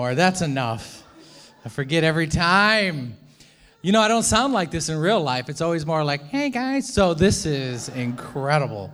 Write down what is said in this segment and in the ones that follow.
Or that's enough. I forget every time. You know, I don't sound like this in real life. It's always more like, hey guys. So this is incredible.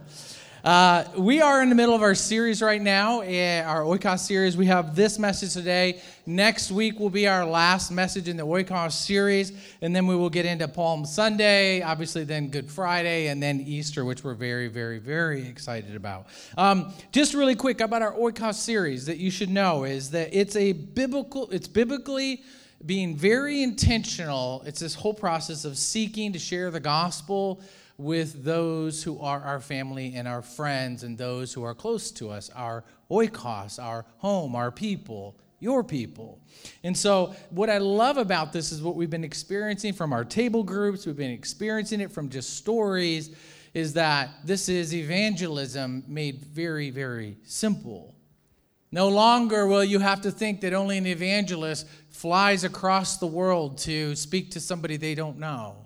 Uh, we are in the middle of our series right now, eh, our Oikos series. We have this message today. Next week will be our last message in the Oikos series, and then we will get into Palm Sunday, obviously, then Good Friday, and then Easter, which we're very, very, very excited about. Um, just really quick about our Oikos series that you should know is that it's a biblical, it's biblically being very intentional. It's this whole process of seeking to share the gospel with those who are our family and our friends and those who are close to us, our oikos, our home, our people, your people. And so, what I love about this is what we've been experiencing from our table groups, we've been experiencing it from just stories, is that this is evangelism made very, very simple. No longer will you have to think that only an evangelist flies across the world to speak to somebody they don't know.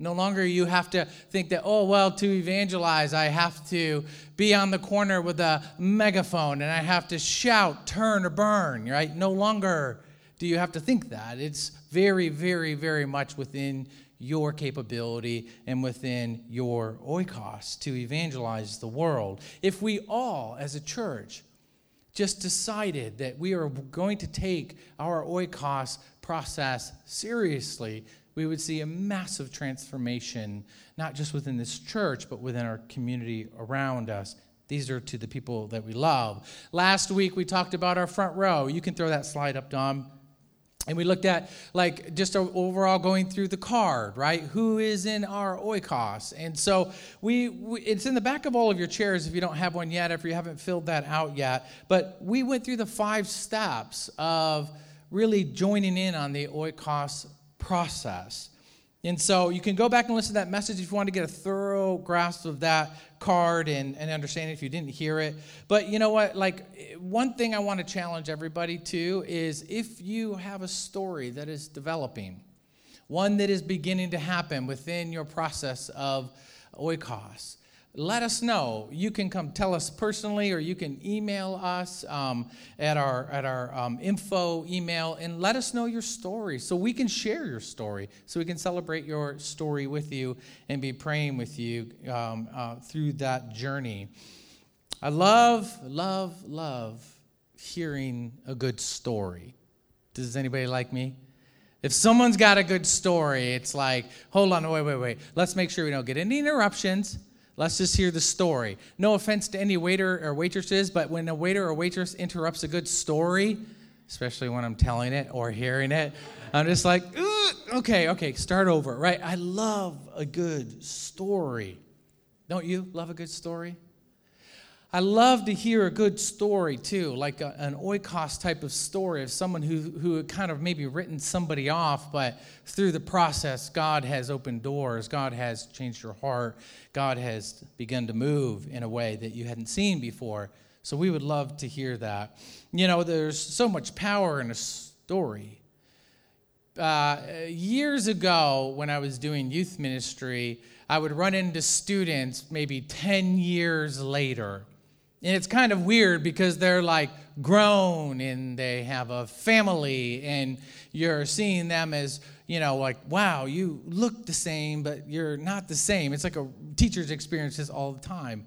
No longer you have to think that, oh, well, to evangelize, I have to be on the corner with a megaphone and I have to shout, turn, or burn, right? No longer do you have to think that. It's very, very, very much within your capability and within your oikos to evangelize the world. If we all, as a church, just decided that we are going to take our oikos process seriously, we would see a massive transformation, not just within this church, but within our community around us. These are to the people that we love. Last week, we talked about our front row. You can throw that slide up, Dom. And we looked at, like, just overall going through the card, right? Who is in our oikos? And so we, we, it's in the back of all of your chairs if you don't have one yet, if you haven't filled that out yet. But we went through the five steps of really joining in on the oikos process. And so you can go back and listen to that message if you want to get a thorough grasp of that card and, and understand it if you didn't hear it. But you know what? Like, one thing I want to challenge everybody to is if you have a story that is developing, one that is beginning to happen within your process of oikos, let us know. You can come tell us personally, or you can email us um, at our at our um, info email and let us know your story, so we can share your story, so we can celebrate your story with you and be praying with you um, uh, through that journey. I love, love, love hearing a good story. Does anybody like me? If someone's got a good story, it's like, hold on, wait, wait, wait. Let's make sure we don't get any interruptions Let's just hear the story. No offense to any waiter or waitresses, but when a waiter or waitress interrupts a good story, especially when I'm telling it or hearing it, I'm just like, okay, okay, start over, right? I love a good story. Don't you love a good story? I love to hear a good story too, like a, an oikos type of story of someone who, who had kind of maybe written somebody off, but through the process, God has opened doors. God has changed your heart. God has begun to move in a way that you hadn't seen before. So we would love to hear that. You know, there's so much power in a story. Uh, years ago, when I was doing youth ministry, I would run into students maybe 10 years later and it's kind of weird because they're like grown and they have a family, and you're seeing them as, you know, like, wow, you look the same, but you're not the same. It's like a teacher's experiences all the time.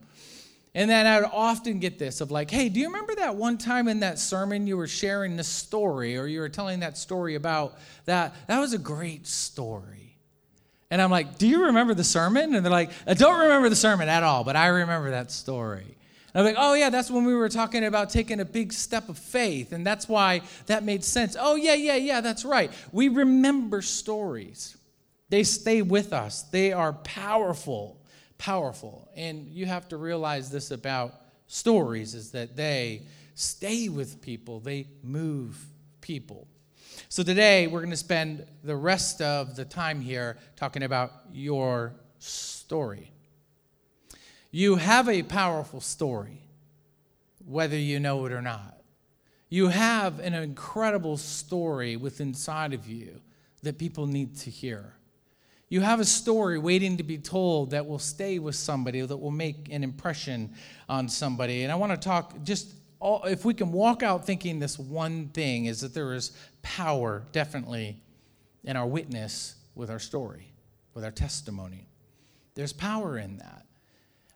And then I would often get this of like, hey, do you remember that one time in that sermon you were sharing the story or you were telling that story about that? That was a great story. And I'm like, do you remember the sermon? And they're like, I don't remember the sermon at all, but I remember that story. And I'm like, oh, yeah, that's when we were talking about taking a big step of faith. And that's why that made sense. Oh, yeah, yeah, yeah, that's right. We remember stories, they stay with us, they are powerful, powerful. And you have to realize this about stories is that they stay with people, they move people. So today we're going to spend the rest of the time here talking about your story. You have a powerful story, whether you know it or not. You have an incredible story within inside of you that people need to hear. You have a story waiting to be told that will stay with somebody, that will make an impression on somebody. And I want to talk just all, if we can walk out thinking this one thing is that there is power definitely in our witness with our story, with our testimony. There's power in that.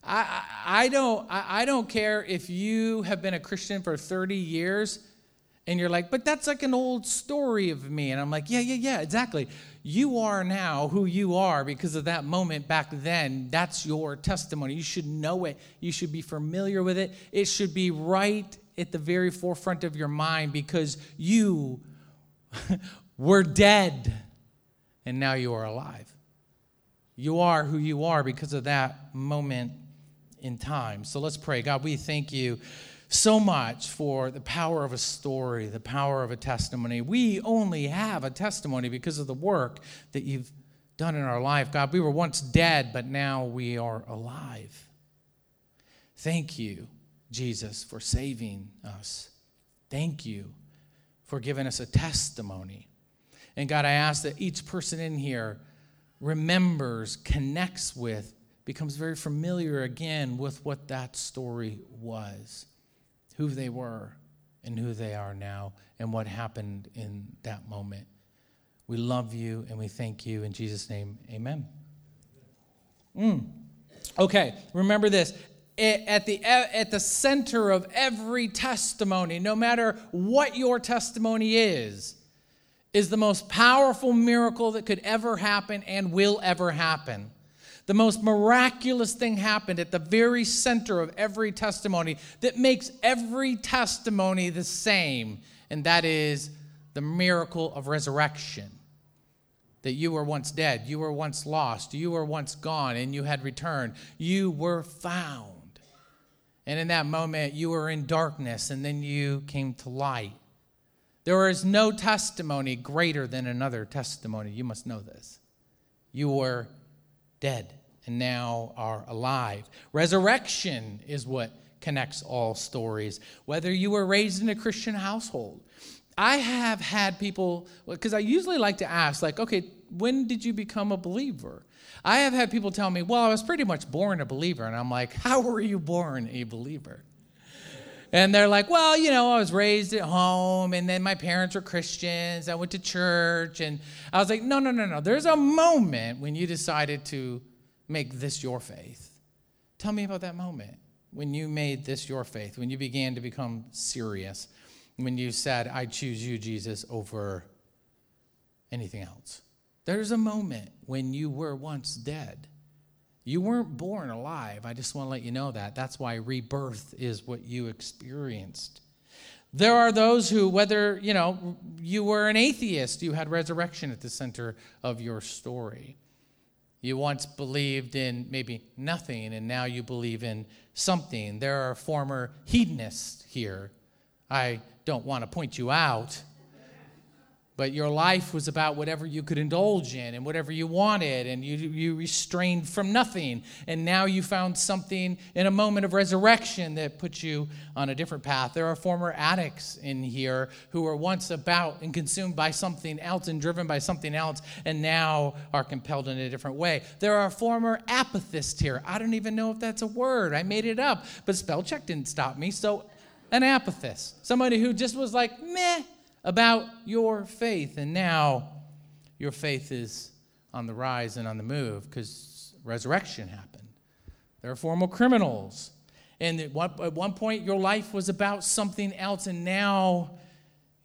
I, I, don't, I don't care if you have been a Christian for 30 years and you're like, but that's like an old story of me. And I'm like, yeah, yeah, yeah, exactly. You are now who you are because of that moment back then. That's your testimony. You should know it, you should be familiar with it. It should be right at the very forefront of your mind because you were dead and now you are alive. You are who you are because of that moment in time. So let's pray. God, we thank you so much for the power of a story, the power of a testimony. We only have a testimony because of the work that you've done in our life. God, we were once dead, but now we are alive. Thank you, Jesus, for saving us. Thank you for giving us a testimony. And God, I ask that each person in here remembers, connects with, becomes very familiar again with what that story was who they were and who they are now and what happened in that moment. We love you and we thank you. In Jesus' name, amen. Mm. Okay, remember this. At the, at the center of every testimony, no matter what your testimony is, is the most powerful miracle that could ever happen and will ever happen. The most miraculous thing happened at the very center of every testimony that makes every testimony the same, and that is the miracle of resurrection. That you were once dead, you were once lost, you were once gone, and you had returned. You were found. And in that moment, you were in darkness, and then you came to light. There is no testimony greater than another testimony. You must know this. You were dead and now are alive. Resurrection is what connects all stories, whether you were raised in a Christian household. I have had people, because I usually like to ask, like, okay, when did you become a believer? I have had people tell me, well, I was pretty much born a believer. And I'm like, how were you born a believer? And they're like, well, you know, I was raised at home and then my parents were Christians. I went to church. And I was like, no, no, no, no. There's a moment when you decided to make this your faith. Tell me about that moment when you made this your faith, when you began to become serious, when you said, I choose you, Jesus, over anything else. There's a moment when you were once dead you weren't born alive. I just want to let you know that. That's why rebirth is what you experienced. There are those who, whether, you know, you were an atheist, you had resurrection at the center of your story. You once believed in maybe nothing, and now you believe in something. There are former hedonists here. I don't want to point you out but your life was about whatever you could indulge in and whatever you wanted, and you, you restrained from nothing. And now you found something in a moment of resurrection that put you on a different path. There are former addicts in here who were once about and consumed by something else and driven by something else, and now are compelled in a different way. There are former apathists here. I don't even know if that's a word, I made it up, but spell check didn't stop me. So, an apathist, somebody who just was like, meh about your faith. And now your faith is on the rise and on the move because resurrection happened. There are former criminals. And at one, at one point, your life was about something else, and now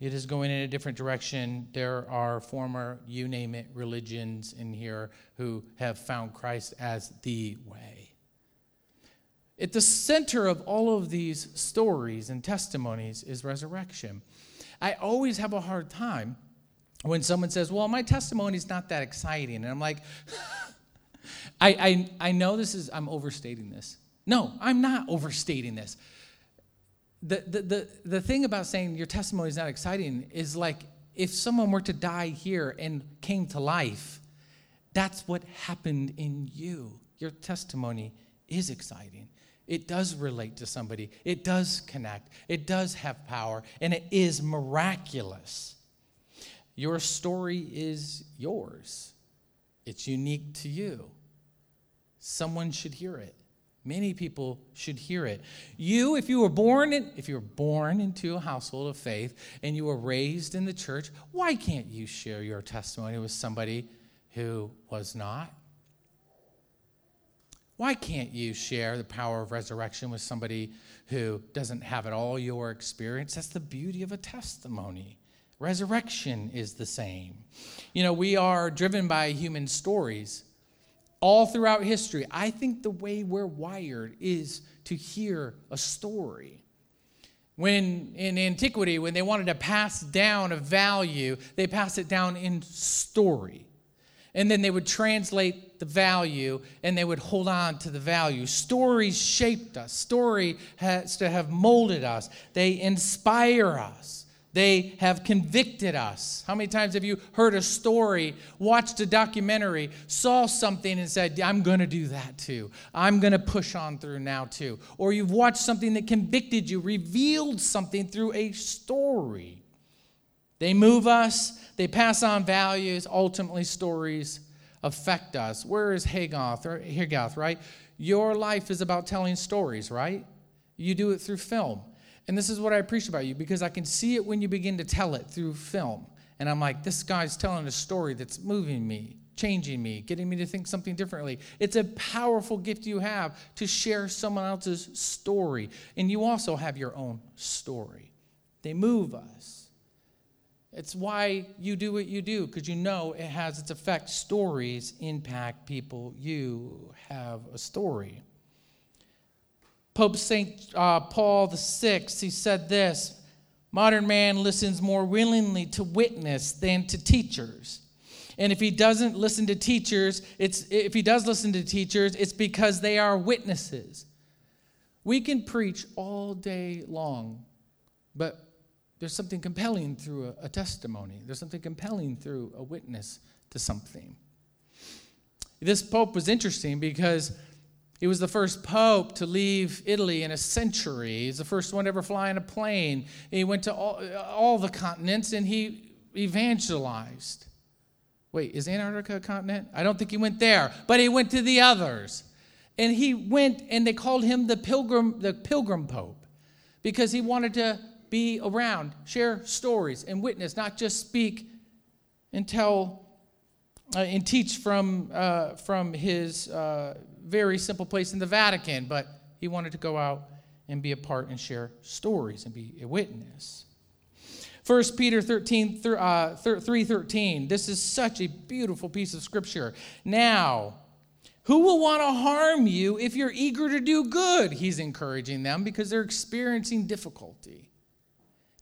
it is going in a different direction. There are former, you name it, religions in here who have found Christ as the way. At the center of all of these stories and testimonies is resurrection. I always have a hard time when someone says, Well, my testimony is not that exciting. And I'm like, I, I, I know this is, I'm overstating this. No, I'm not overstating this. The, the, the, the thing about saying your testimony is not exciting is like if someone were to die here and came to life, that's what happened in you. Your testimony is exciting. It does relate to somebody, it does connect, it does have power, and it is miraculous. Your story is yours, it's unique to you. Someone should hear it. Many people should hear it. You, if you were born in, if you were born into a household of faith and you were raised in the church, why can't you share your testimony with somebody who was not? Why can't you share the power of resurrection with somebody who doesn't have it all your experience? That's the beauty of a testimony. Resurrection is the same. You know, we are driven by human stories all throughout history. I think the way we're wired is to hear a story. When in antiquity, when they wanted to pass down a value, they passed it down in story. And then they would translate the value and they would hold on to the value. Stories shaped us, story has to have molded us, they inspire us. They have convicted us. How many times have you heard a story, watched a documentary, saw something, and said, I'm going to do that too. I'm going to push on through now too. Or you've watched something that convicted you, revealed something through a story. They move us, they pass on values, ultimately, stories affect us. Where is Hagoth, or Hagoth, right? Your life is about telling stories, right? You do it through film. And this is what I appreciate about you because I can see it when you begin to tell it through film. And I'm like, this guy's telling a story that's moving me, changing me, getting me to think something differently. It's a powerful gift you have to share someone else's story. And you also have your own story. They move us. It's why you do what you do, because you know it has its effect. Stories impact people. You have a story. Pope St. Uh, Paul VI, he said this Modern man listens more willingly to witness than to teachers. And if he doesn't listen to teachers, it's, if he does listen to teachers, it's because they are witnesses. We can preach all day long, but there's something compelling through a, a testimony. There's something compelling through a witness to something. This pope was interesting because he was the first pope to leave Italy in a century. He's the first one to ever fly in a plane. He went to all, all the continents and he evangelized. Wait, is Antarctica a continent? I don't think he went there, but he went to the others. And he went and they called him the pilgrim, the pilgrim pope because he wanted to be around, share stories and witness, not just speak and tell uh, and teach from, uh, from his uh, very simple place in the Vatican, but he wanted to go out and be a part and share stories and be a witness. 1 Peter 13, uh, 3 13. This is such a beautiful piece of scripture. Now, who will want to harm you if you're eager to do good? He's encouraging them because they're experiencing difficulty.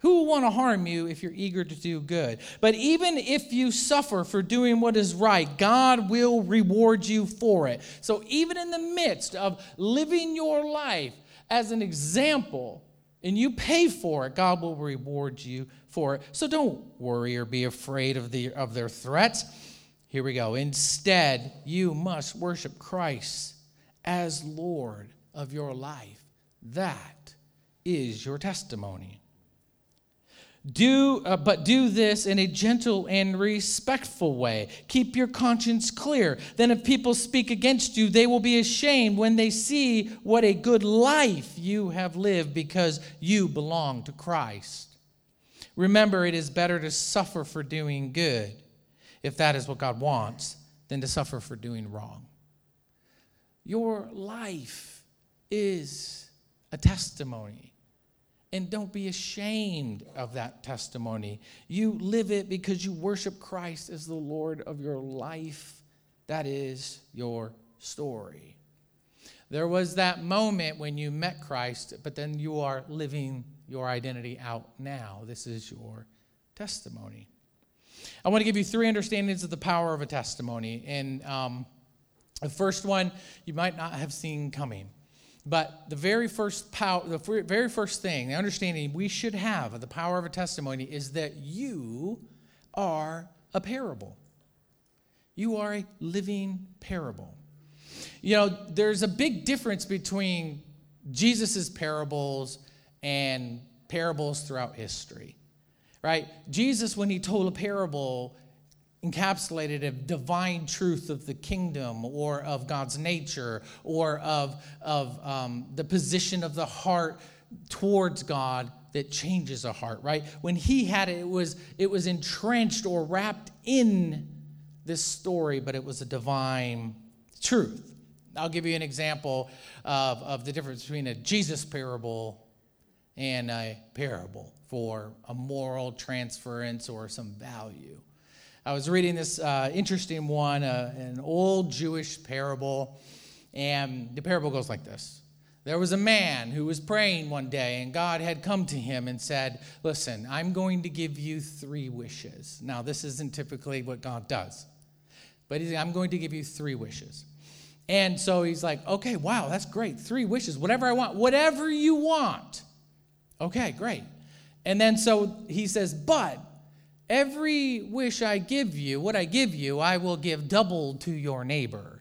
Who will want to harm you if you're eager to do good? But even if you suffer for doing what is right, God will reward you for it. So, even in the midst of living your life as an example, and you pay for it, God will reward you for it. So, don't worry or be afraid of, the, of their threats. Here we go. Instead, you must worship Christ as Lord of your life. That is your testimony. Do, uh, but do this in a gentle and respectful way. Keep your conscience clear. Then, if people speak against you, they will be ashamed when they see what a good life you have lived because you belong to Christ. Remember, it is better to suffer for doing good, if that is what God wants, than to suffer for doing wrong. Your life is a testimony and don't be ashamed of that testimony. You live it because you worship Christ as the Lord of your life. That is your story. There was that moment when you met Christ, but then you are living your identity out now. This is your testimony. I want to give you three understandings of the power of a testimony. And um, the first one you might not have seen coming. But the very first power, the very first thing, the understanding we should have of the power of a testimony is that you are a parable. You are a living parable. You know, there's a big difference between Jesus' parables and parables throughout history, right? Jesus, when he told a parable, encapsulated a divine truth of the kingdom or of God's nature or of, of um, the position of the heart towards God that changes a heart, right? When he had it, it was, it was entrenched or wrapped in this story, but it was a divine truth. I'll give you an example of, of the difference between a Jesus parable and a parable for a moral transference or some value. I was reading this uh, interesting one, uh, an old Jewish parable, and the parable goes like this. There was a man who was praying one day, and God had come to him and said, Listen, I'm going to give you three wishes. Now, this isn't typically what God does, but he's like, I'm going to give you three wishes. And so he's like, Okay, wow, that's great. Three wishes, whatever I want, whatever you want. Okay, great. And then so he says, But every wish I give you, what I give you, I will give double to your neighbor.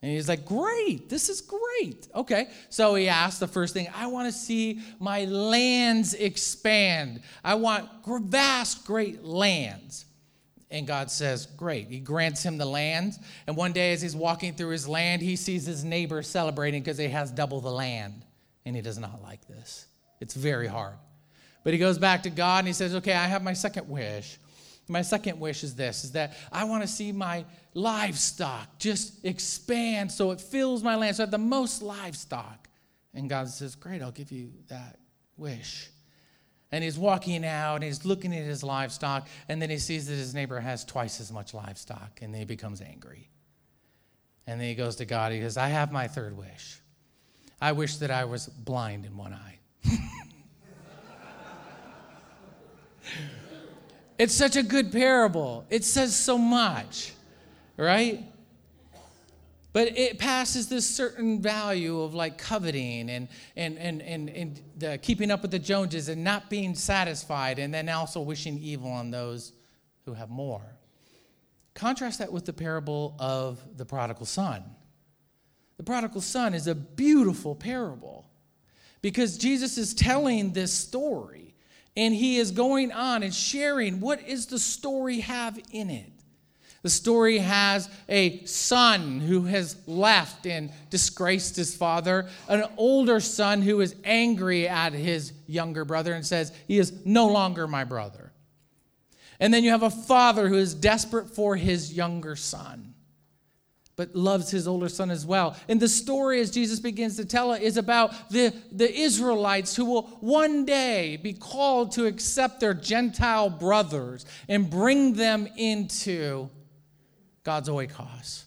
And he's like, Great, this is great. Okay. So he asked the first thing, I want to see my lands expand. I want vast, great lands. And God says, Great. He grants him the land. And one day, as he's walking through his land, he sees his neighbor celebrating because he has double the land. And he does not like this. It's very hard. But he goes back to God and he says, Okay, I have my second wish. My second wish is this is that I want to see my livestock just expand so it fills my land, so I have the most livestock. And God says, Great, I'll give you that wish. And he's walking out and he's looking at his livestock, and then he sees that his neighbor has twice as much livestock, and then he becomes angry. And then he goes to God, he says, I have my third wish. I wish that I was blind in one eye. it's such a good parable. It says so much, right? But it passes this certain value of like coveting and, and, and, and, and the keeping up with the Joneses and not being satisfied and then also wishing evil on those who have more. Contrast that with the parable of the prodigal son. The prodigal son is a beautiful parable because Jesus is telling this story and he is going on and sharing what is the story have in it. The story has a son who has left and disgraced his father, an older son who is angry at his younger brother and says, He is no longer my brother. And then you have a father who is desperate for his younger son but loves his older son as well. And the story, as Jesus begins to tell it, is about the, the Israelites who will one day be called to accept their Gentile brothers and bring them into God's oikos.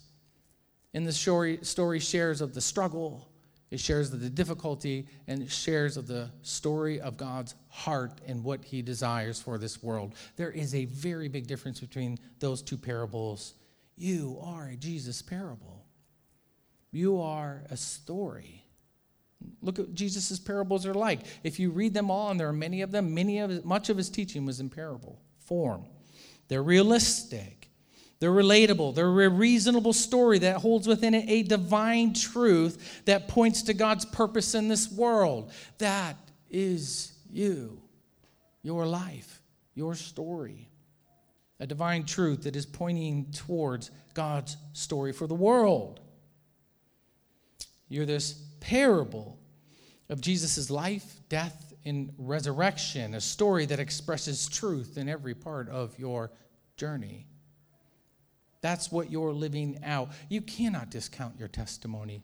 And the story, story shares of the struggle, it shares of the difficulty, and it shares of the story of God's heart and what he desires for this world. There is a very big difference between those two parables you are a Jesus parable. You are a story. Look at Jesus' parables are like. If you read them all, and there are many of them, many of much of his teaching was in parable form. They're realistic. They're relatable. They're a reasonable story that holds within it a divine truth that points to God's purpose in this world. That is you, your life, your story a divine truth that is pointing towards God's story for the world. You're this parable of Jesus' life, death, and resurrection, a story that expresses truth in every part of your journey. That's what you're living out. You cannot discount your testimony.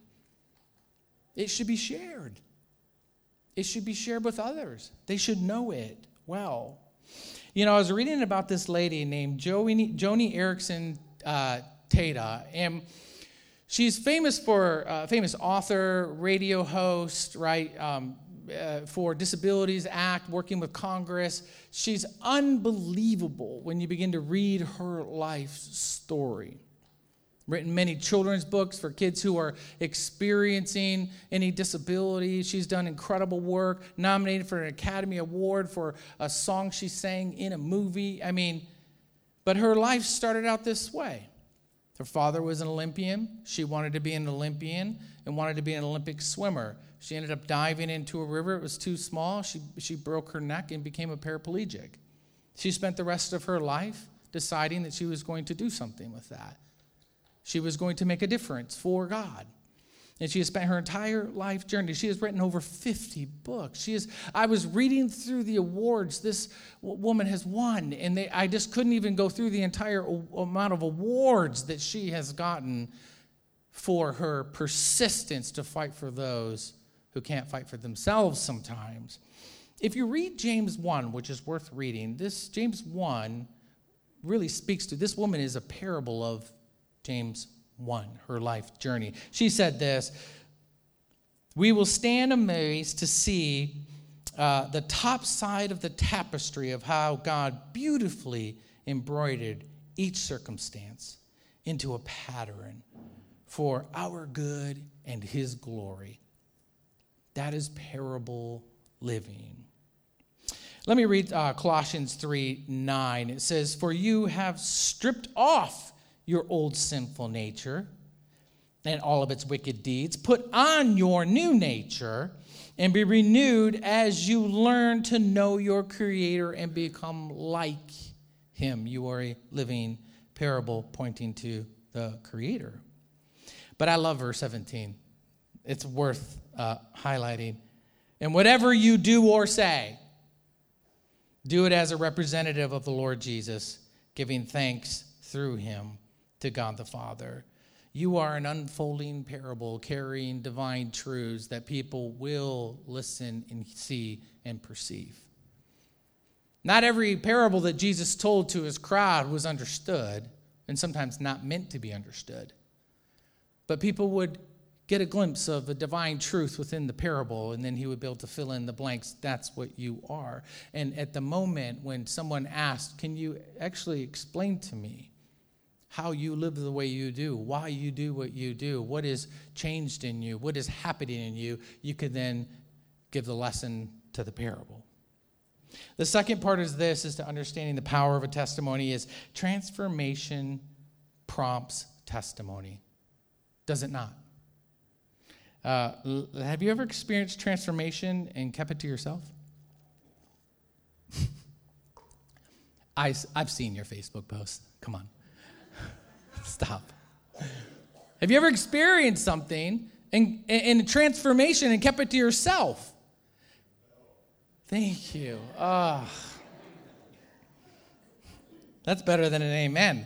It should be shared. It should be shared with others. They should know it well. You know, I was reading about this lady named Joni, Joni Eareckson uh, Tada, and she's famous for uh, famous author, radio host, right? Um, uh, for Disabilities Act, working with Congress. She's unbelievable when you begin to read her life story written many children's books for kids who are experiencing any disability. She's done incredible work, nominated for an Academy Award for a song she sang in a movie. I mean, but her life started out this way. Her father was an Olympian. She wanted to be an Olympian and wanted to be an Olympic swimmer. She ended up diving into a river. It was too small. She, she broke her neck and became a paraplegic. She spent the rest of her life deciding that she was going to do something with that. She was going to make a difference for God. And she has spent her entire life journey. She has written over 50 books. She is, I was reading through the awards this woman has won, and they, I just couldn't even go through the entire amount of awards that she has gotten for her persistence to fight for those who can't fight for themselves sometimes. If you read James 1, which is worth reading, this James 1 really speaks to this woman is a parable of James 1, her life journey. She said this We will stand amazed to see uh, the top side of the tapestry of how God beautifully embroidered each circumstance into a pattern for our good and His glory. That is parable living. Let me read uh, Colossians 3 9. It says, For you have stripped off your old sinful nature and all of its wicked deeds. Put on your new nature and be renewed as you learn to know your Creator and become like Him. You are a living parable pointing to the Creator. But I love verse 17, it's worth uh, highlighting. And whatever you do or say, do it as a representative of the Lord Jesus, giving thanks through him to God the Father. You are an unfolding parable carrying divine truths that people will listen and see and perceive. Not every parable that Jesus told to his crowd was understood, and sometimes not meant to be understood. But people would get a glimpse of a divine truth within the parable, and then he would be able to fill in the blanks. That's what you are. And at the moment when someone asked, Can you actually explain to me how you live the way you do, why you do what you do, what is changed in you, what is happening in you, you could then give the lesson to the parable. The second part is this is to understanding the power of a testimony is transformation prompts testimony. Does it not? Uh, have you ever experienced transformation and kept it to yourself? I, I've seen your Facebook posts. Come on. Stop. Have you ever experienced something and in transformation and kept it to yourself? Thank you. Oh. That's better than an amen.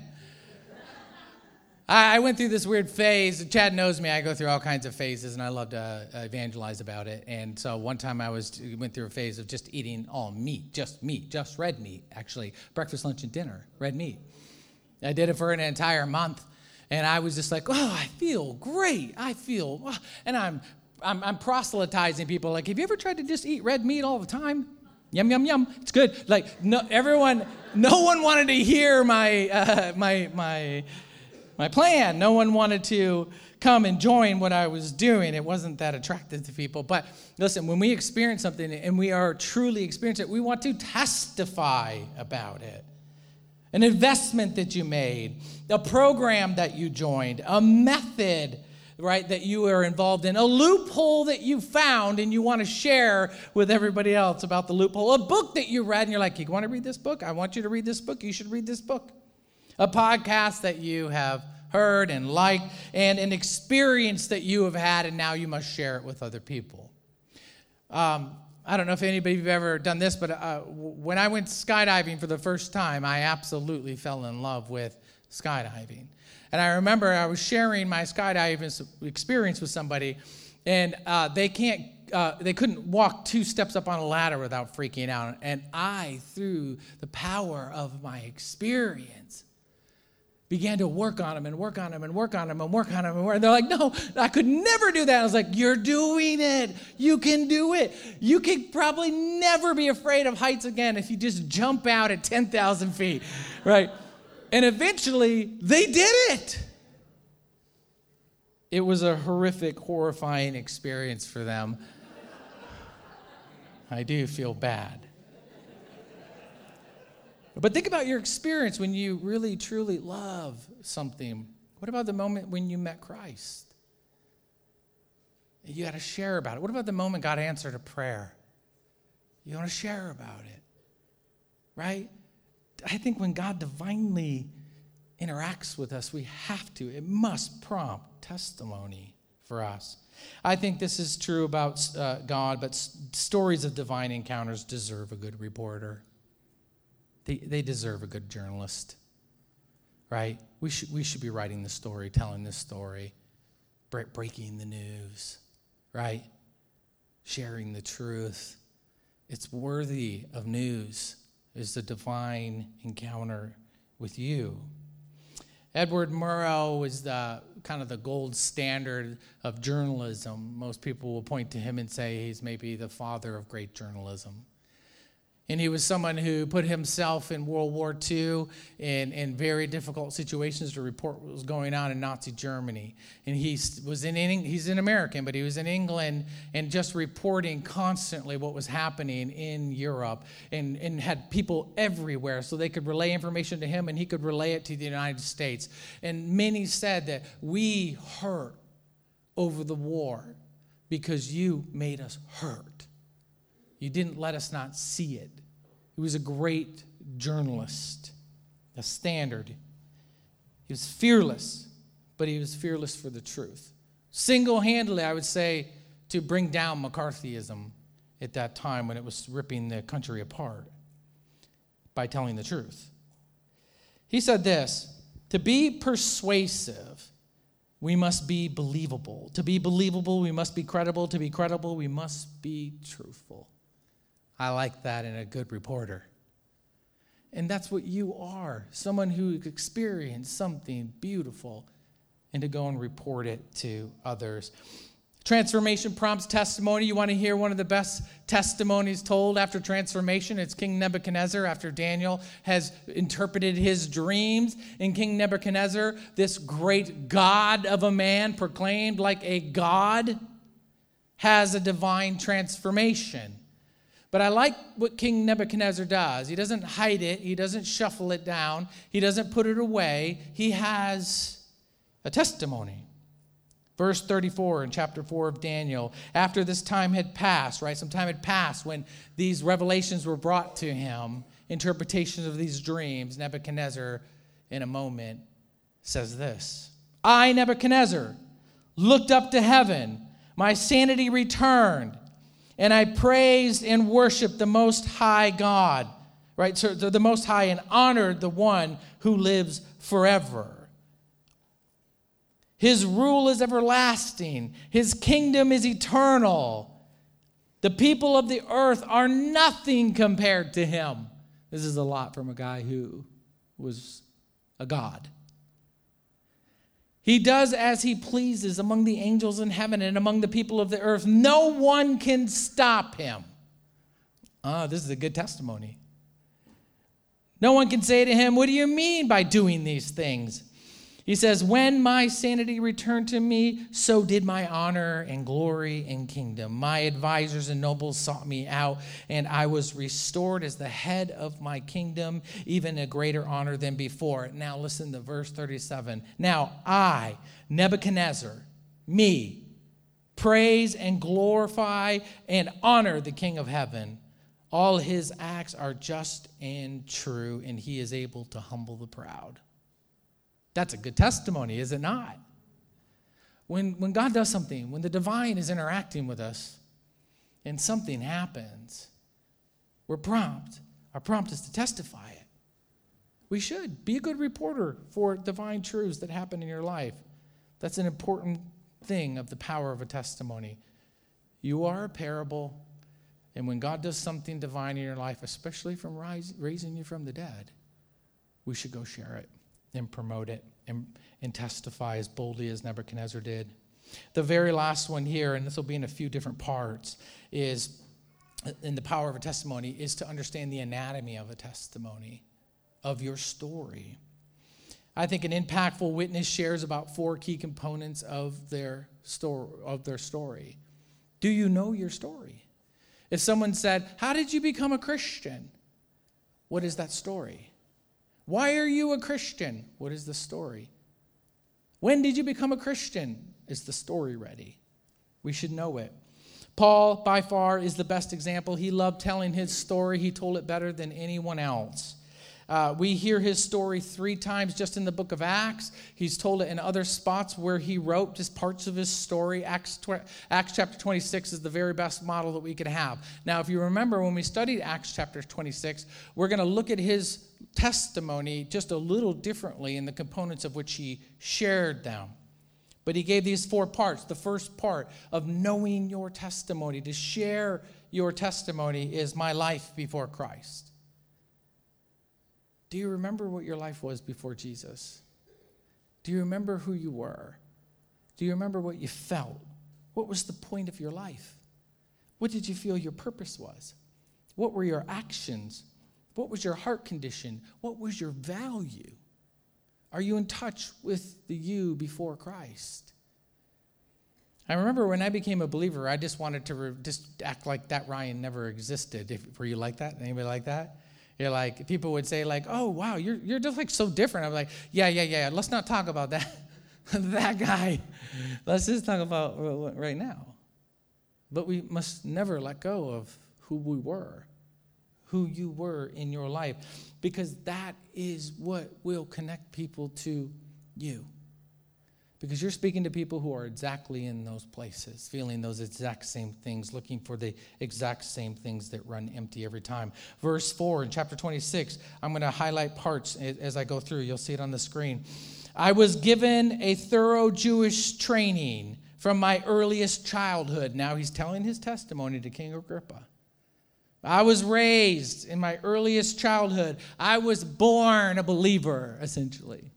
I went through this weird phase. Chad knows me. I go through all kinds of phases, and I love to uh, evangelize about it. And so one time I was went through a phase of just eating all meat, just meat, just red meat. Actually, breakfast, lunch, and dinner, red meat. I did it for an entire month, and I was just like, oh, I feel great. I feel, oh. and I'm, I'm, I'm proselytizing people. Like, have you ever tried to just eat red meat all the time? Yum yum yum. It's good. Like, no, everyone, no one wanted to hear my, uh, my, my my plan. No one wanted to come and join what I was doing. It wasn't that attractive to people. But listen, when we experience something and we are truly experiencing it, we want to testify about it. An investment that you made, a program that you joined, a method, right, that you are involved in, a loophole that you found and you want to share with everybody else about the loophole, a book that you read and you're like, you want to read this book? I want you to read this book. You should read this book a podcast that you have heard and liked, and an experience that you have had, and now you must share it with other people. Um, I don't know if anybody have ever done this, but uh, when I went skydiving for the first time, I absolutely fell in love with skydiving. And I remember I was sharing my skydiving experience with somebody, and uh, they can't. Uh, they couldn't walk two steps up on a ladder without freaking out. And I, through the power of my experience, began to work on them and work on them and work on them and work on them. And, and they're like, no, I could never do that. I was like, you're doing it. You can do it. You can probably never be afraid of heights again if you just jump out at 10,000 feet, right? And eventually, they did it. It was a horrific, horrifying experience for them. I do feel bad. But think about your experience when you really, truly love something. What about the moment when you met Christ? You got to share about it. What about the moment God answered a prayer? You want to share about it, right? I think when God divinely interacts with us, we have to, it must prompt testimony for us. I think this is true about uh, God, but s- stories of divine encounters deserve a good reporter. They, they deserve a good journalist, right? We should, we should be writing the story, telling this story, breaking the news, right? Sharing the truth. It's worthy of news, is the divine encounter with you. Edward Murrow was the kind of the gold standard of journalism. Most people will point to him and say he's maybe the father of great journalism. And he was someone who put himself in World War II in, in very difficult situations to report what was going on in Nazi Germany. And he was in, he's an American, but he was in England and just reporting constantly what was happening in Europe and, and had people everywhere so they could relay information to him and he could relay it to the United States. And many said that we hurt over the war because you made us hurt. You didn't let us not see it. He was a great journalist, a standard. He was fearless, but he was fearless for the truth. Single handedly, I would say, to bring down McCarthyism at that time when it was ripping the country apart by telling the truth. He said this to be persuasive, we must be believable. To be believable, we must be credible. To be credible, we must be truthful. I like that in a good reporter. And that's what you are someone who experienced something beautiful and to go and report it to others. Transformation prompts testimony. You want to hear one of the best testimonies told after transformation? It's King Nebuchadnezzar after Daniel has interpreted his dreams. In King Nebuchadnezzar, this great God of a man, proclaimed like a God, has a divine transformation. But I like what King Nebuchadnezzar does. He doesn't hide it, he doesn't shuffle it down, he doesn't put it away. He has a testimony. Verse 34 in chapter 4 of Daniel. After this time had passed, right? Some time had passed when these revelations were brought to him, interpretations of these dreams. Nebuchadnezzar, in a moment, says this I, Nebuchadnezzar, looked up to heaven. My sanity returned and I praised and worshiped the Most High God, right? So the Most High and honored the one who lives forever. His rule is everlasting, His kingdom is eternal. The people of the earth are nothing compared to Him. This is a lot from a guy who was a God. He does as he pleases among the angels in heaven and among the people of the earth. No one can stop him. Ah, this is a good testimony. No one can say to him, What do you mean by doing these things? He says, When my sanity returned to me, so did my honor and glory and kingdom. My advisors and nobles sought me out, and I was restored as the head of my kingdom, even a greater honor than before. Now, listen to verse 37. Now, I, Nebuchadnezzar, me, praise and glorify and honor the King of heaven. All his acts are just and true, and he is able to humble the proud. That's a good testimony, is it not? When, when God does something, when the divine is interacting with us and something happens, we're prompt. Our prompt is to testify it. We should be a good reporter for divine truths that happen in your life. That's an important thing of the power of a testimony. You are a parable, and when God does something divine in your life, especially from rise, raising you from the dead, we should go share it and promote it and, and testify as boldly as Nebuchadnezzar did. The very last one here, and this will be in a few different parts, is in the power of a testimony, is to understand the anatomy of a testimony, of your story. I think an impactful witness shares about four key components of their story. Of their story. Do you know your story? If someone said, How did you become a Christian? What is that story? Why are you a Christian? What is the story? When did you become a Christian? Is the story ready? We should know it. Paul, by far, is the best example. He loved telling his story, he told it better than anyone else. Uh, we hear his story three times just in the book of Acts. He's told it in other spots where he wrote just parts of his story. Acts, tw- Acts chapter 26 is the very best model that we could have. Now, if you remember when we studied Acts chapter 26, we're going to look at his testimony just a little differently in the components of which he shared them. But he gave these four parts. The first part of knowing your testimony, to share your testimony, is my life before Christ. Do you remember what your life was before Jesus? Do you remember who you were? Do you remember what you felt? What was the point of your life? What did you feel your purpose was? What were your actions? What was your heart condition? What was your value? Are you in touch with the you before Christ? I remember when I became a believer, I just wanted to re- just act like that Ryan never existed. If, were you like that? Anybody like that? You're like, people would say, like, oh, wow, you're, you're just like so different. I'm like, yeah, yeah, yeah, let's not talk about that, that guy. Let's just talk about right now. But we must never let go of who we were, who you were in your life, because that is what will connect people to you. Because you're speaking to people who are exactly in those places, feeling those exact same things, looking for the exact same things that run empty every time. Verse 4 in chapter 26, I'm going to highlight parts as I go through. You'll see it on the screen. I was given a thorough Jewish training from my earliest childhood. Now he's telling his testimony to King Agrippa. I was raised in my earliest childhood. I was born a believer, essentially.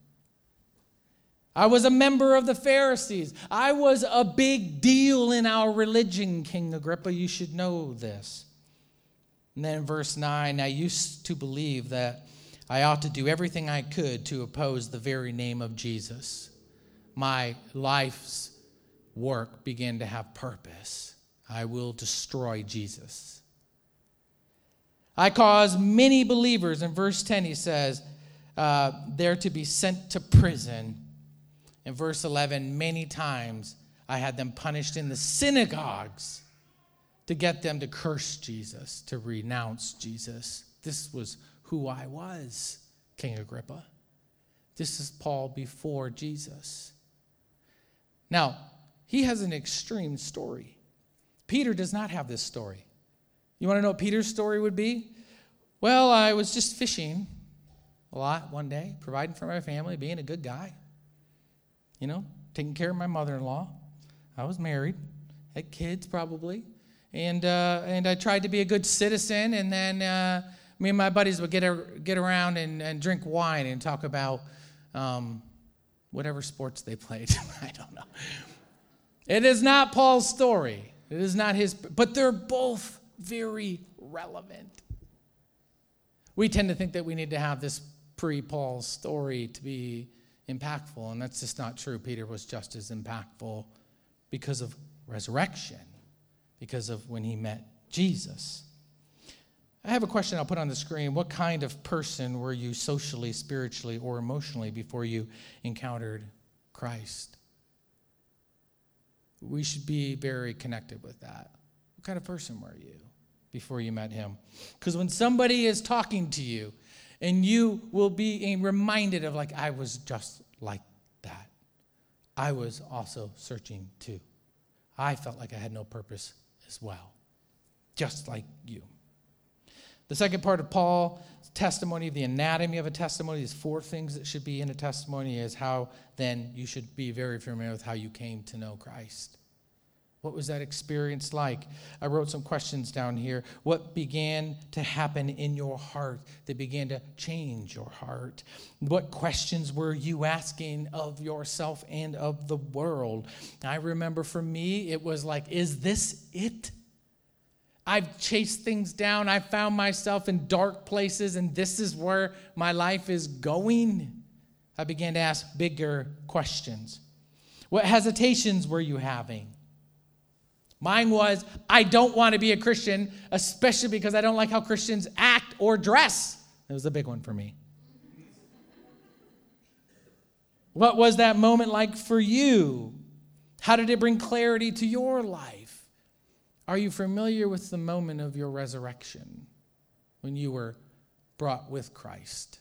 I was a member of the Pharisees. I was a big deal in our religion, King Agrippa. You should know this. And then verse 9 I used to believe that I ought to do everything I could to oppose the very name of Jesus. My life's work began to have purpose. I will destroy Jesus. I caused many believers, in verse 10, he says, uh, they're to be sent to prison in verse 11, many times I had them punished in the synagogues to get them to curse Jesus, to renounce Jesus. This was who I was, King Agrippa. This is Paul before Jesus. Now, he has an extreme story. Peter does not have this story. You want to know what Peter's story would be? Well, I was just fishing a lot one day, providing for my family, being a good guy you know, taking care of my mother in law. I was married, had kids probably. And, uh, and I tried to be a good citizen. And then uh, me and my buddies would get, a, get around and, and drink wine and talk about um, whatever sports they played. I don't know. It is not Paul's story. It is not his, but they're both very relevant. We tend to think that we need to have this pre Paul story to be impactful. And that's just not true. Peter was just as impactful because of resurrection, because of when he met Jesus. I have a question I'll put on the screen. What kind of person were you socially, spiritually, or emotionally before you encountered Christ? We should be very connected with that. What kind of person were you before you met him? Because when somebody is talking to you, and you will be reminded of, like, I was just like that. I was also searching too. I felt like I had no purpose as well, just like you. The second part of Paul's testimony, the anatomy of a testimony, these four things that should be in a testimony is how then you should be very familiar with how you came to know Christ. What was that experience like? I wrote some questions down here. What began to happen in your heart that began to change your heart? What questions were you asking of yourself and of the world? I remember for me, it was like, is this it? I've chased things down. I found myself in dark places, and this is where my life is going. I began to ask bigger questions. What hesitations were you having? Mine was, I don't want to be a Christian, especially because I don't like how Christians act or dress. That was a big one for me. What was that moment like for you? How did it bring clarity to your life? Are you familiar with the moment of your resurrection when you were brought with Christ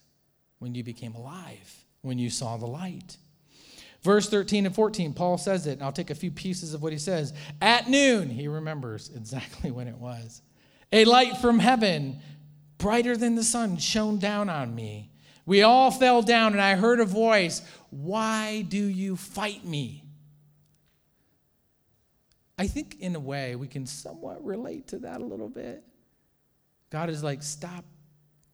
when you became alive, when you saw the light. Verse 13 and 14, Paul says it, and I'll take a few pieces of what he says. At noon, he remembers exactly when it was. A light from heaven, brighter than the sun, shone down on me. We all fell down, and I heard a voice Why do you fight me? I think, in a way, we can somewhat relate to that a little bit. God is like, Stop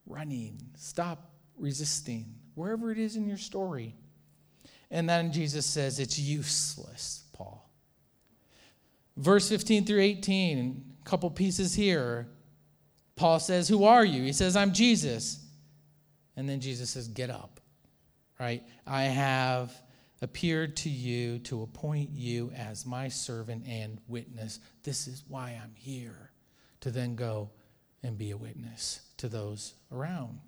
running, stop resisting, wherever it is in your story. And then Jesus says, It's useless, Paul. Verse 15 through 18, a couple pieces here. Paul says, Who are you? He says, I'm Jesus. And then Jesus says, Get up, right? I have appeared to you to appoint you as my servant and witness. This is why I'm here, to then go and be a witness to those around.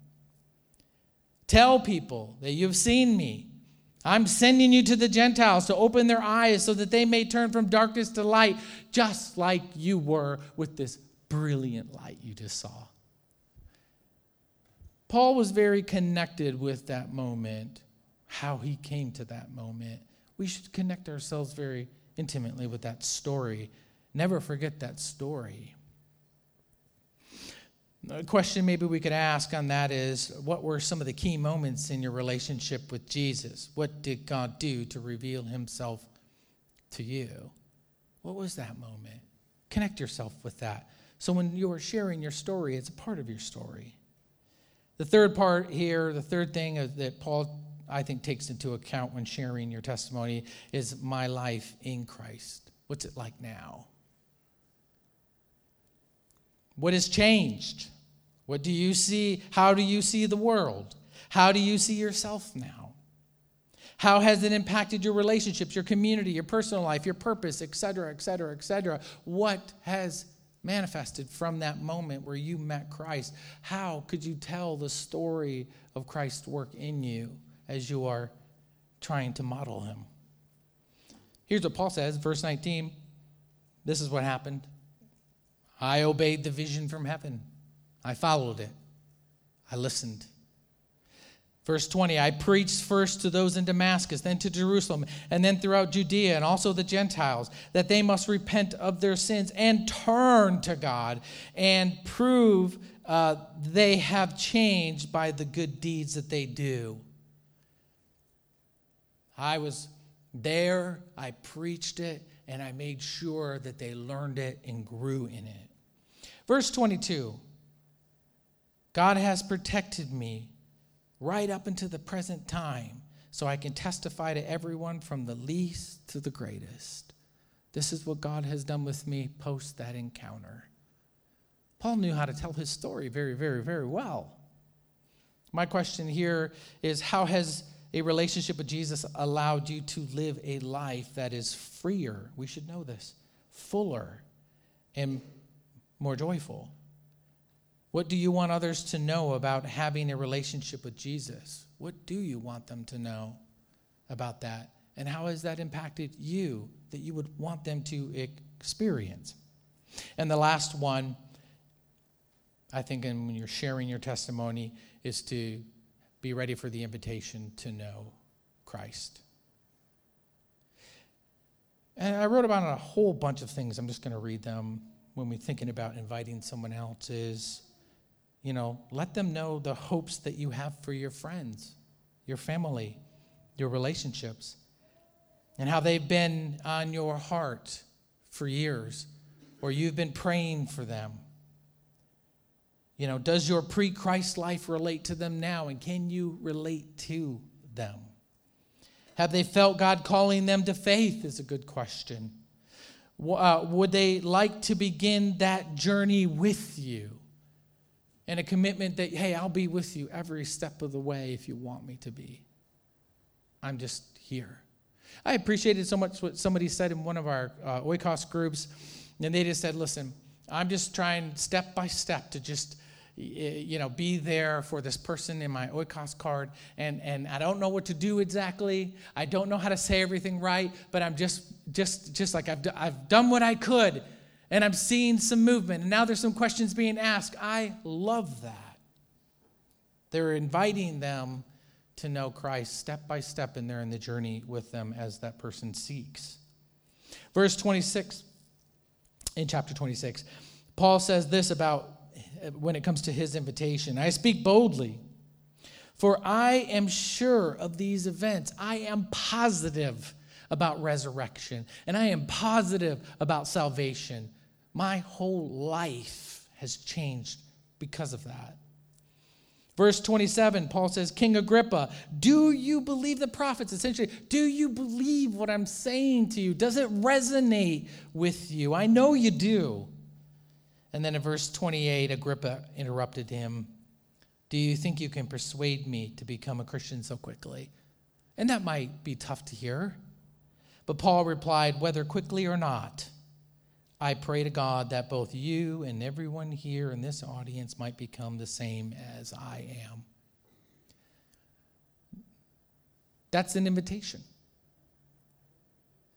Tell people that you've seen me. I'm sending you to the Gentiles to open their eyes so that they may turn from darkness to light, just like you were with this brilliant light you just saw. Paul was very connected with that moment, how he came to that moment. We should connect ourselves very intimately with that story. Never forget that story. A question maybe we could ask on that is what were some of the key moments in your relationship with Jesus? What did God do to reveal himself to you? What was that moment? Connect yourself with that. So when you are sharing your story, it's a part of your story. The third part here, the third thing that Paul, I think, takes into account when sharing your testimony is my life in Christ. What's it like now? What has changed? What do you see? How do you see the world? How do you see yourself now? How has it impacted your relationships, your community, your personal life, your purpose, et cetera, et cetera, et cetera? What has manifested from that moment where you met Christ? How could you tell the story of Christ's work in you as you are trying to model him? Here's what Paul says, verse 19. This is what happened. I obeyed the vision from heaven. I followed it. I listened. Verse 20, I preached first to those in Damascus, then to Jerusalem, and then throughout Judea and also the Gentiles, that they must repent of their sins and turn to God and prove uh, they have changed by the good deeds that they do. I was there, I preached it, and I made sure that they learned it and grew in it. Verse 22 God has protected me right up into the present time so I can testify to everyone from the least to the greatest. This is what God has done with me post that encounter. Paul knew how to tell his story very, very, very well. My question here is how has a relationship with Jesus allowed you to live a life that is freer? We should know this, fuller, and more joyful. What do you want others to know about having a relationship with Jesus? What do you want them to know about that? And how has that impacted you that you would want them to experience? And the last one, I think, and when you're sharing your testimony, is to be ready for the invitation to know Christ. And I wrote about a whole bunch of things. I'm just going to read them when we're thinking about inviting someone else is you know, let them know the hopes that you have for your friends, your family, your relationships, and how they've been on your heart for years, or you've been praying for them. You know, does your pre Christ life relate to them now, and can you relate to them? Have they felt God calling them to faith? Is a good question. Uh, would they like to begin that journey with you? and a commitment that, hey, I'll be with you every step of the way if you want me to be. I'm just here. I appreciated so much what somebody said in one of our uh, Oikos groups, and they just said, listen, I'm just trying step by step to just Eh, you know be there for this person in my oikos card and and i don't know what to do exactly i don't know how to say everything right but i'm just just just like i've, I've done what i could and I'm seeing some movement. And now there's some questions being asked. I love that. They're inviting them to know Christ step by step, and they're in the journey with them as that person seeks. Verse 26, in chapter 26, Paul says this about when it comes to his invitation I speak boldly, for I am sure of these events. I am positive about resurrection, and I am positive about salvation. My whole life has changed because of that. Verse 27, Paul says, King Agrippa, do you believe the prophets? Essentially, do you believe what I'm saying to you? Does it resonate with you? I know you do. And then in verse 28, Agrippa interrupted him, Do you think you can persuade me to become a Christian so quickly? And that might be tough to hear. But Paul replied, Whether quickly or not, I pray to God that both you and everyone here in this audience might become the same as I am. That's an invitation.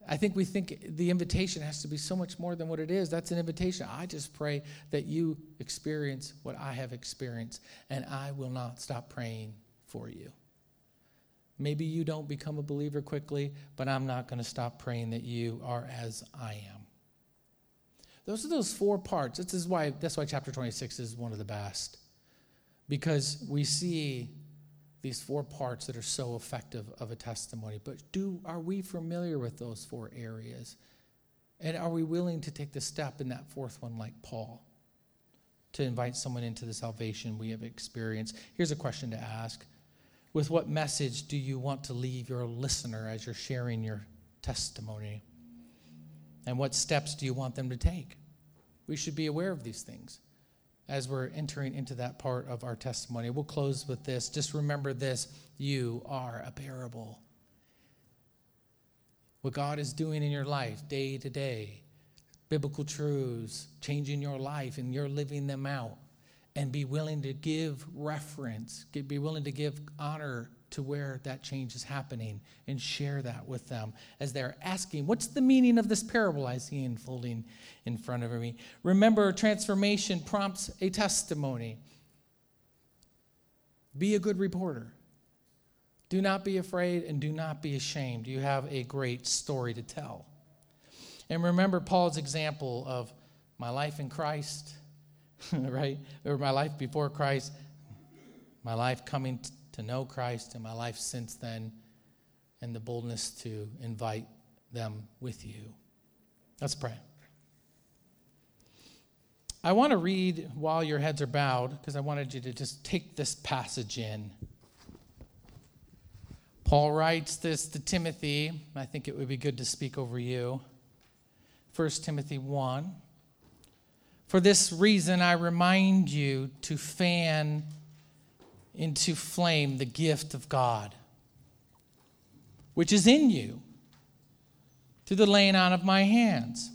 I think we think the invitation has to be so much more than what it is. That's an invitation. I just pray that you experience what I have experienced, and I will not stop praying for you. Maybe you don't become a believer quickly, but I'm not going to stop praying that you are as I am. Those are those four parts. This is why that's why chapter 26 is one of the best. Because we see these four parts that are so effective of a testimony. But do are we familiar with those four areas? And are we willing to take the step in that fourth one like Paul? To invite someone into the salvation we have experienced. Here's a question to ask. With what message do you want to leave your listener as you're sharing your testimony? And what steps do you want them to take? We should be aware of these things as we're entering into that part of our testimony. We'll close with this. Just remember this you are a parable. What God is doing in your life day to day, biblical truths, changing your life, and you're living them out. And be willing to give reference, be willing to give honor to where that change is happening and share that with them as they're asking, What's the meaning of this parable I see unfolding in front of me? Remember, transformation prompts a testimony. Be a good reporter. Do not be afraid and do not be ashamed. You have a great story to tell. And remember Paul's example of my life in Christ, right? Or my life before Christ, my life coming to know Christ in my life since then, and the boldness to invite them with you. Let's pray. I want to read while your heads are bowed because I wanted you to just take this passage in. Paul writes this to Timothy. I think it would be good to speak over you. 1 Timothy 1. For this reason, I remind you to fan into flame the gift of God, which is in you through the laying on of my hands.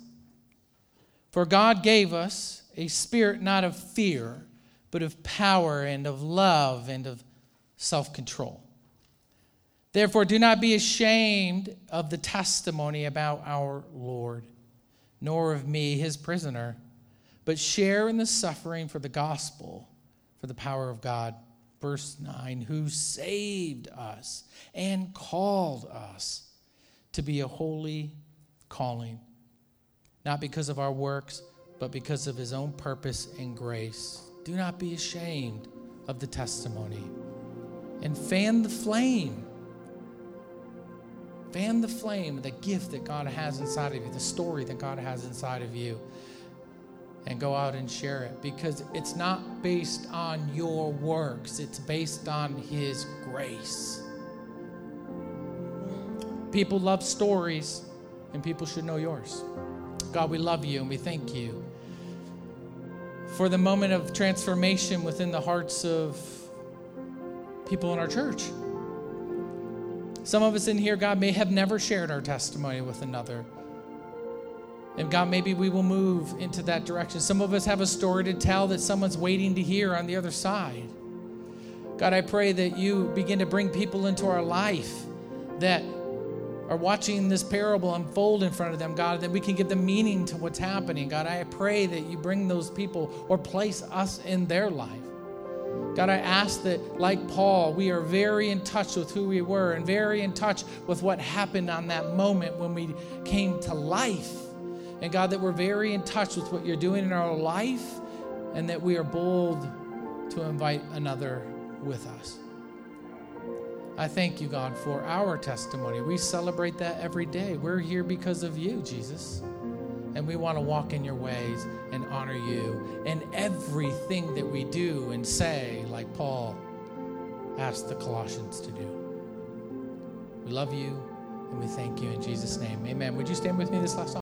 For God gave us a spirit not of fear, but of power and of love and of self control. Therefore, do not be ashamed of the testimony about our Lord, nor of me, his prisoner, but share in the suffering for the gospel, for the power of God verse 9, who saved us and called us to be a holy calling, not because of our works, but because of his own purpose and grace. Do not be ashamed of the testimony and fan the flame. Fan the flame, the gift that God has inside of you, the story that God has inside of you and go out and share it because it's not based on your works, it's based on His grace. People love stories, and people should know yours. God, we love you and we thank you for the moment of transformation within the hearts of people in our church. Some of us in here, God, may have never shared our testimony with another. And God, maybe we will move into that direction. Some of us have a story to tell that someone's waiting to hear on the other side. God, I pray that you begin to bring people into our life that are watching this parable unfold in front of them, God, that we can give them meaning to what's happening. God, I pray that you bring those people or place us in their life. God, I ask that, like Paul, we are very in touch with who we were and very in touch with what happened on that moment when we came to life. And God, that we're very in touch with what you're doing in our life and that we are bold to invite another with us. I thank you, God, for our testimony. We celebrate that every day. We're here because of you, Jesus. And we want to walk in your ways and honor you in everything that we do and say, like Paul asked the Colossians to do. We love you and we thank you in Jesus' name. Amen. Would you stand with me this last song?